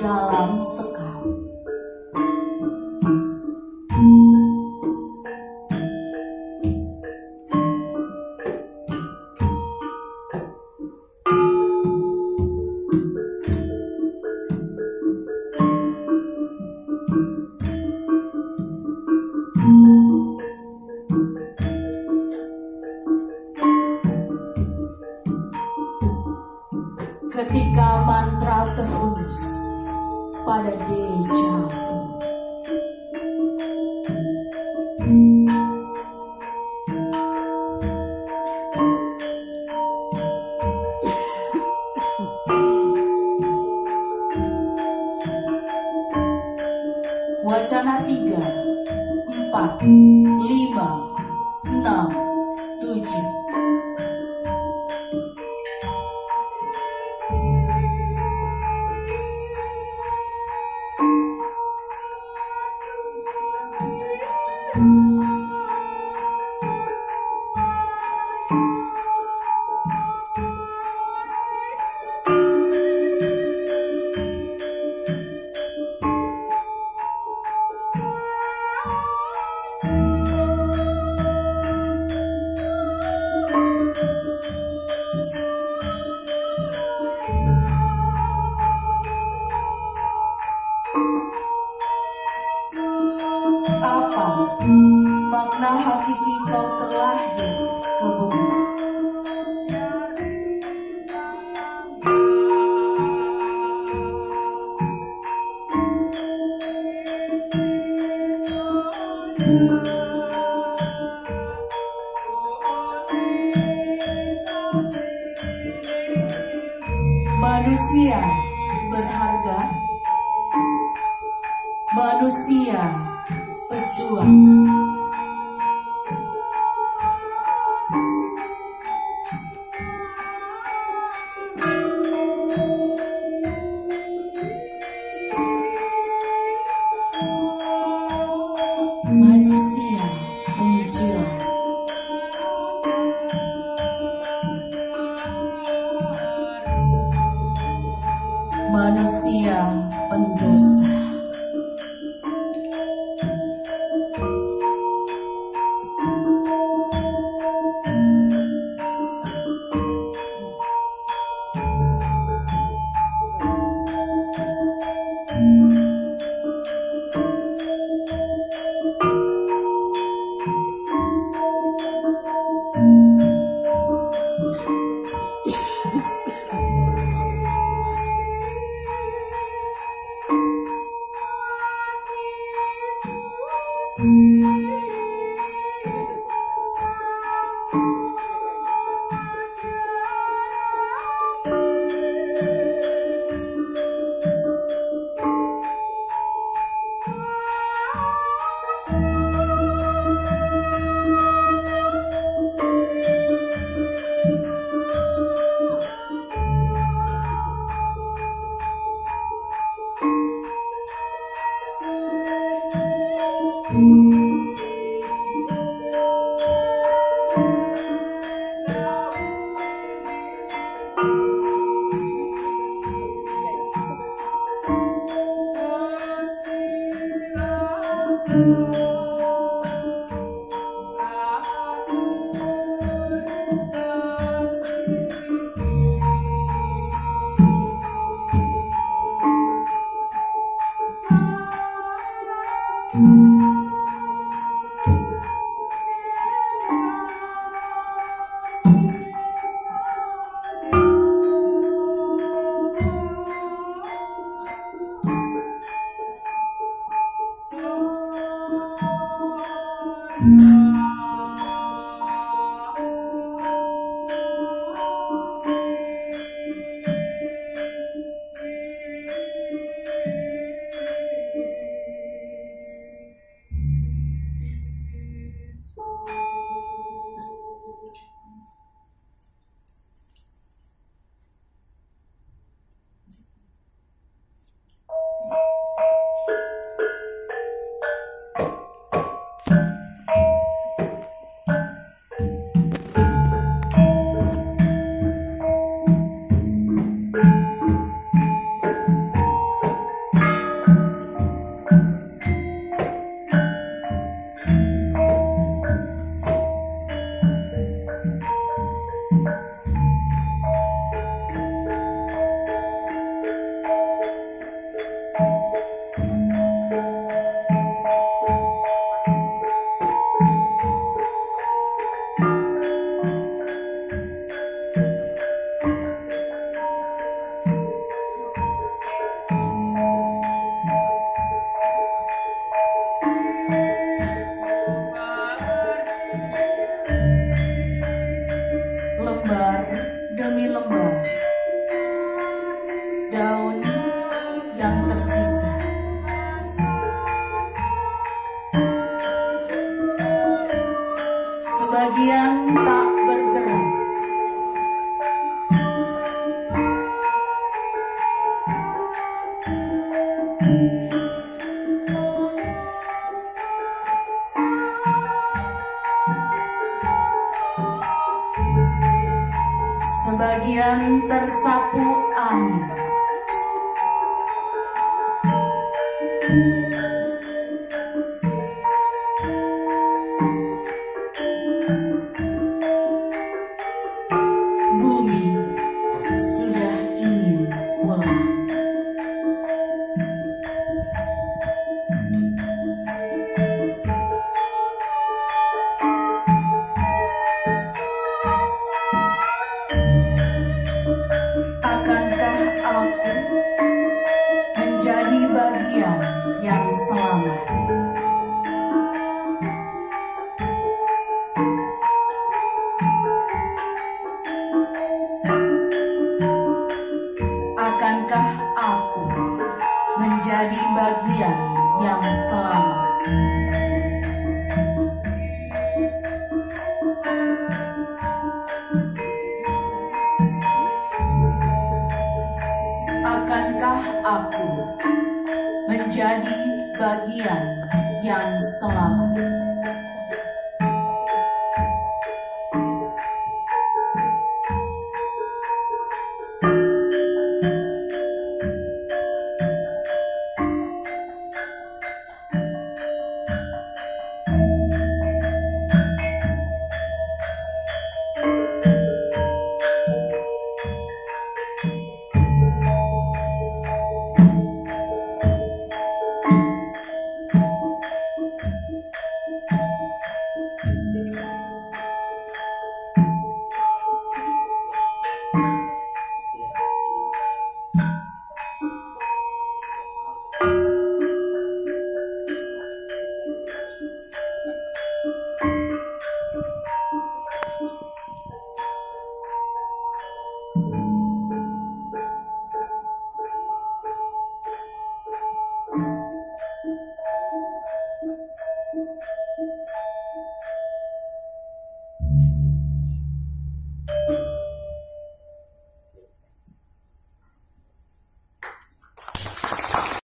dalam sekam. Ketika mantra terhunus pada deja Manusia berharga, manusia berjuang. Manusia pendosa. 嗯。menjadi bagian yang selamat. Akankah aku menjadi bagian yang selamat?